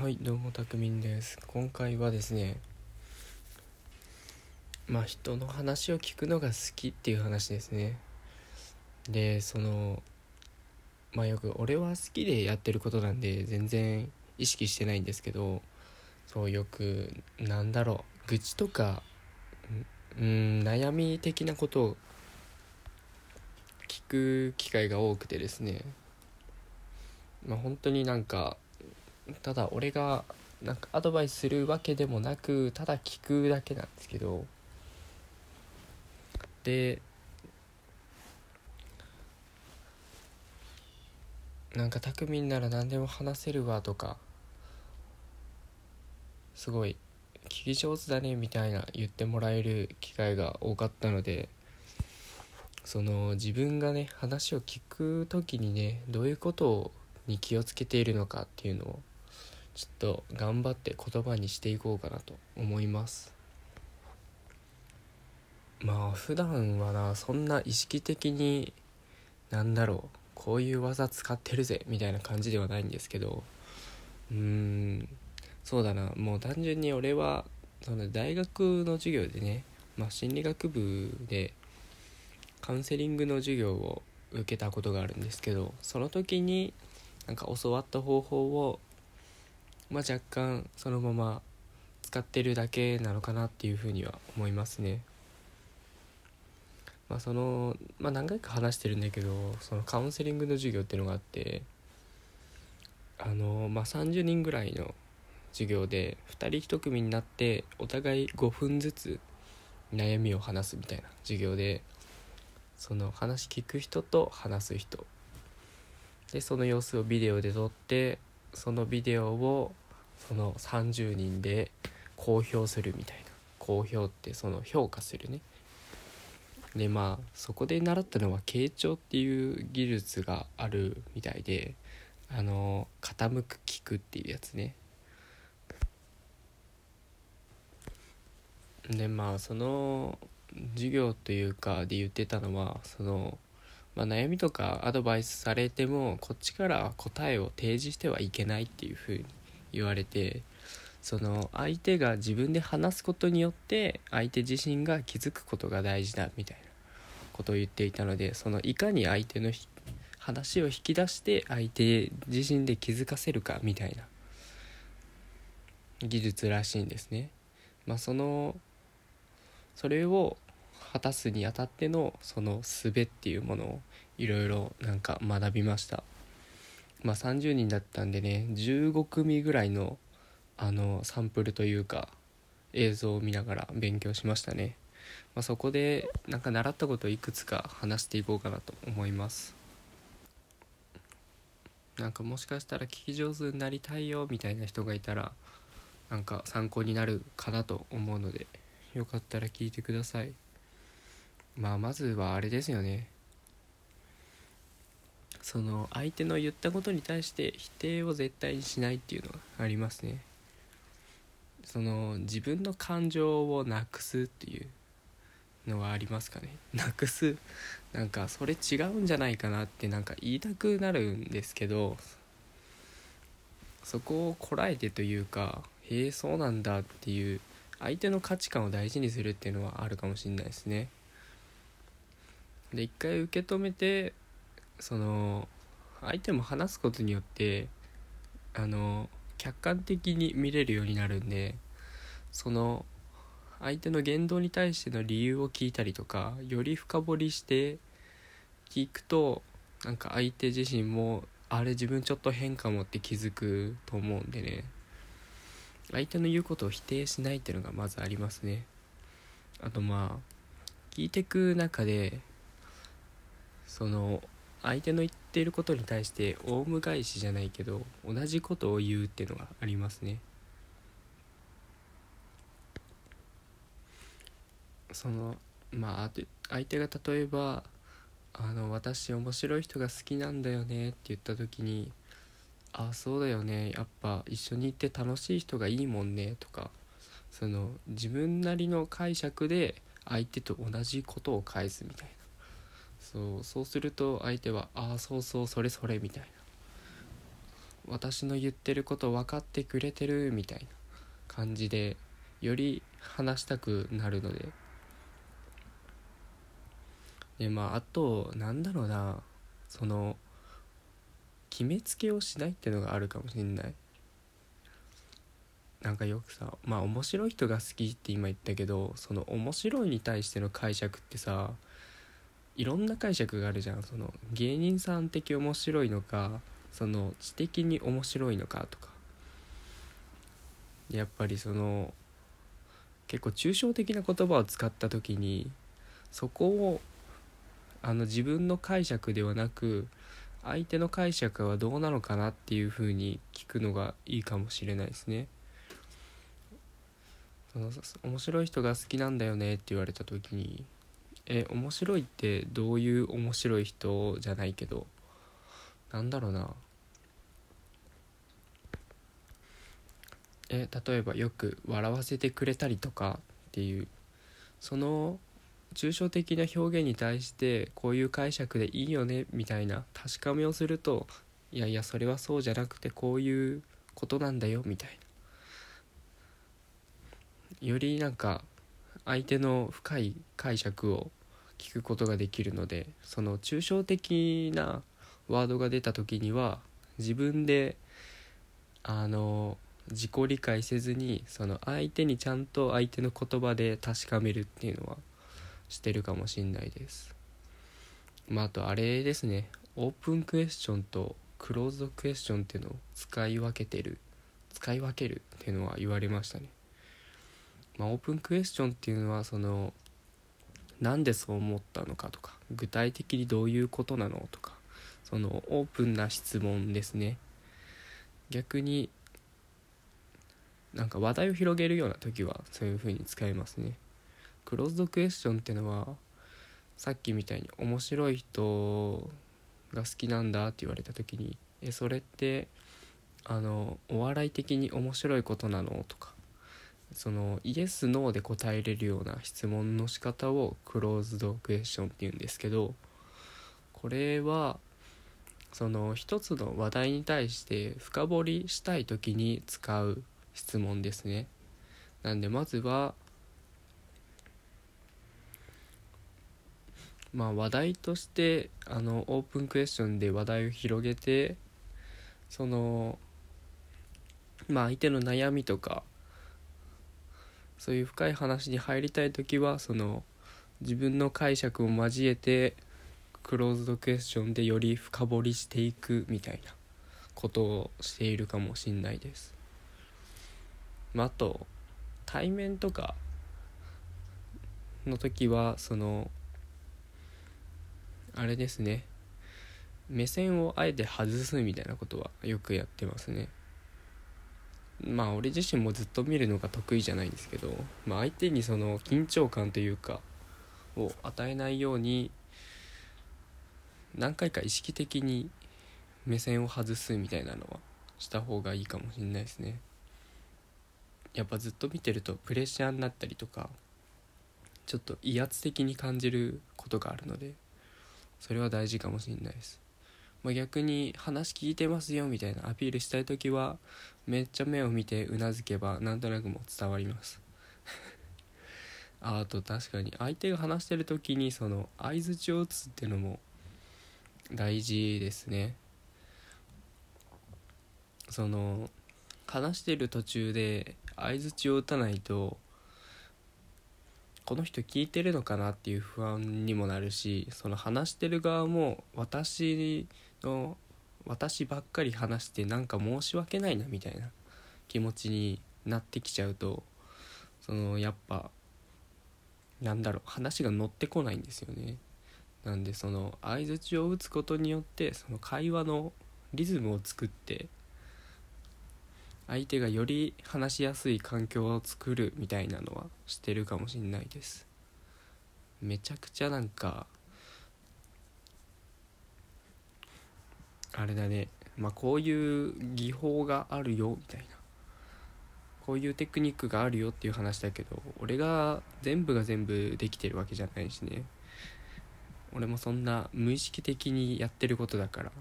はいどうもたくみんです。今回はですねまあ人の話を聞くのが好きっていう話ですね。でそのまあよく俺は好きでやってることなんで全然意識してないんですけどそうよくなんだろう愚痴とかうん悩み的なことを聞く機会が多くてですね。まあ本当になんかただ俺がなんかアドバイスするわけでもなくただ聞くだけなんですけどでなんかたくみんなら何でも話せるわとかすごい聞き上手だねみたいな言ってもらえる機会が多かったのでその自分がね話を聞く時にねどういうことに気をつけているのかっていうのをちょっと頑張って言葉にしていこうかなと思います。まあ普段はなそんな意識的になんだろうこういう技使ってるぜみたいな感じではないんですけどうーんそうだなもう単純に俺はその大学の授業でね、まあ、心理学部でカウンセリングの授業を受けたことがあるんですけどその時になんか教わった方法をまあ、若干そのまま使ってるだけなのかなっていうふうには思いますね。まあそのまあ、何回か話してるんだけどそのカウンセリングの授業っていうのがあってあの、まあ、30人ぐらいの授業で2人1組になってお互い5分ずつ悩みを話すみたいな授業でその話聞く人と話す人でその様子をビデオで撮ってそのビデオをその30人で公表するみたいな。公表ってその評価するね。でまあそこで習ったのは傾聴っていう技術があるみたいであの傾く聞くっていうやつね。でまあその授業というかで言ってたのはそのまあ、悩みとかアドバイスされてもこっちから答えを提示してはいけないっていうふうに言われてその相手が自分で話すことによって相手自身が気づくことが大事だみたいなことを言っていたのでそのいかに相手の話を引き出して相手自身で気づかせるかみたいな技術らしいんですね。まあ、そのそれを果たすにあたってのその術っていうものをいろいろなんか学びました。まあ30人だったんでね15組ぐらいのあのサンプルというか映像を見ながら勉強しましたね、まあ、そこでなんか習ったことをいくつか話していこうかなと思います。なんかもしかしたら聞き上手になりたいよみたいな人がいたらなんか参考になるかなと思うのでよかったら聞いてください。まあまずはあれですよね。その相手の言ったことに対して否定を絶対にしないっていうのがありますね。その自分の感情をなくすっていうのはありますかね。なくす？なんかそれ違うんじゃないかなってなんか言いたくなるんですけどそこをこらえてというかへえそうなんだっていう相手の価値観を大事にするっていうのはあるかもしれないですね。で一回受け止めてその相手も話すことによってあの客観的に見れるようになるんでその相手の言動に対しての理由を聞いたりとかより深掘りして聞くとなんか相手自身もあれ自分ちょっと変かもって気づくと思うんでね。相手の言うことを否定しないっていうのがまずありますね。あとまあ聞いてく中でその相手の言っていることに対してオウム返しじゃないけど同じことを言うっていうのがありますね。そのまあ相手が例えば「あの私面白い人が好きなんだよね」って言った時に「あそうだよね。やっぱ一緒に行って楽しい人がいいもんね」とかその自分なりの解釈で相手と同じことを返すみたいな。そうそうすると相手は「ああそうそうそれそれ」みたいな。私の言ってること分かってくれてるみたいな感じでより話したくなるので。でまああとなんだろうなその決めつけをしないってのがあるかもしんない。なんかよくさまあ面白い人が好きって今言ったけどその面白いに対しての解釈ってさいろんな解釈があるじゃんその芸人さん的面白いのかその知的に面白いのかとかやっぱりその結構抽象的な言葉を使った時にそこをあの自分の解釈ではなく相手の解釈はどうなのかなっていう風に聞くのがいいかもしれないですね。その面白い人が好きなんだよねって言われた時にえ面白いってどういう面白い人じゃないけどなんだろうな。え例えばよく笑わせてくれたりとかっていうその抽象的な表現に対してこういう解釈でいいよねみたいな確かめをするといやいやそれはそうじゃなくてこういうことなんだよみたいな。よりなんか相手の深い解釈を聞くことができるのでその抽象的なワードが出た時には自分であの自己理解せずにその相手にちゃんと相手の言葉で確かめるっていうのはしてるかもしんないです。まああとあれですね。オープンクエスチョンとクローズドクエスチョンっていうのを使い分けてる使い分けるっていうのは言われましたね。まあオープンクエスチョンっていうのはそのなんでそう思ったのかとか具体的にどういうことなのとかそのオープンな質問ですね逆になんか話題を広げるような時はそういう風に使えますねクローズドクエスチョンってのはさっきみたいに面白い人が好きなんだって言われた時に「えそれってあのお笑い的に面白いことなの?」とかそのイエス・ノーで答えれるような質問の仕方をクローズドクエスチョンっていうんですけどこれはその一つの話題に対して深掘りしたい時に使う質問ですね。なんでまずはまあ話題としてあのオープンクエスチョンで話題を広げてそのまあ相手の悩みとかそういう深い話に入りたい時はその自分の解釈を交えてクローズドクエスチョンでより深掘りしていくみたいなことをしているかもしんないです。まあ、あと対面とかの時はそのあれですね目線をあえて外すみたいなことはよくやってますねまあ俺自身もずっと見るのが得意じゃないんですけど、まあ、相手にその緊張感というかを与えないように何回か意識的に目線を外すみたいなのはした方がいいかもしれないですね。やっぱずっと見てるとプレッシャーになったりとかちょっと威圧的に感じることがあるのでそれは大事かもしれないです、まあ、逆に話聞いてますよみたいなアピールしたい時はめっちゃ目を見てうなずけばなんとなくも伝わります。あと確かに相手が話してる時にその相づちを打つっていうのも大事ですね。その話してる途中で相づちを打たないとこの人聞いてるのかなっていう不安にもなるしその話してる側も私の私ばっかり話してなんか申し訳ないなみたいな気持ちになってきちゃうとそのやっぱなんだろう話が乗ってこないんですよね。なんでその相づちを打つことによってその会話のリズムを作って相手がより話しやすい環境を作るみたいなのはしてるかもしんないです。めちゃくちゃなんかあれだね。まあこういう技法があるよみたいな。こういうテクニックがあるよっていう話だけど俺が全部が全部できてるわけじゃないしね。俺もそんな無意識的にやってることだから。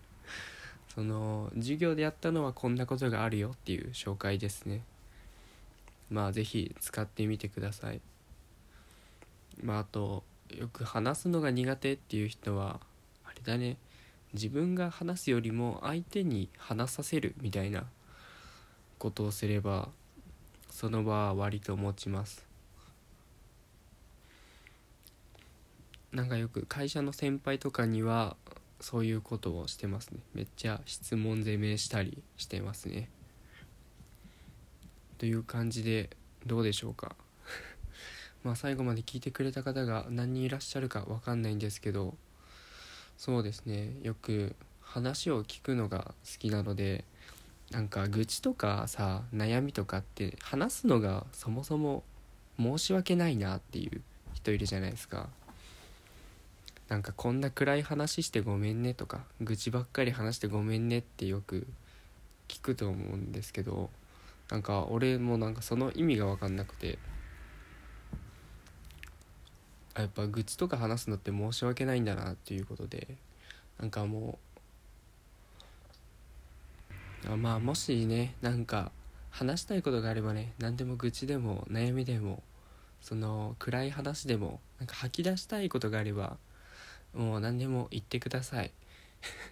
その授業でやったのはこんなことがあるよっていう紹介ですね。まあ是非使ってみてください。まああとよく話すのが苦手っていう人はあれだね。自分が話すよりも相手に話させるみたいなことをすればその場は割と持ちます。なんかよく会社の先輩とかにはそういうことをしてますね。めっちゃ質問攻めしたりしてますね。という感じでどうでしょうか。まあ最後まで聞いてくれた方が何人いらっしゃるか分かんないんですけどそうですね。よく話を聞くのが好きなのでなんか愚痴とかさ悩みとかって話すのがそもそも申し訳ないなっていう人いるじゃないですか。なんかこんな暗い話してごめんねとか愚痴ばっかり話してごめんねってよく聞くと思うんですけどなんか俺もなんかその意味が分かんなくてやっぱ愚痴とか話すのって申し訳ないんだなっていうことでなんかもうまあもしねなんか話したいことがあればね何でも愚痴でも悩みでもその暗い話でもなんか吐き出したいことがあればもう何でも言ってください。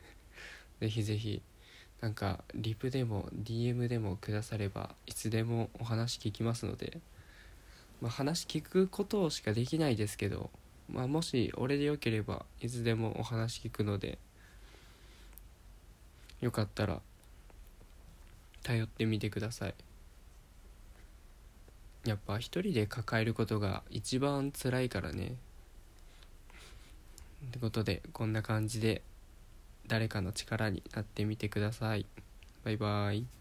ぜひぜひなんかリプでも DM でもくださればいつでもお話聞きますのでまあ、話聞くことしかできないですけど、まあ、もし俺でよければいつでもお話聞くのでよかったら頼ってみてください。やっぱ一人で抱えることが一番辛いからね。ってことでこんな感じで誰かの力になってみてください。バイバイ。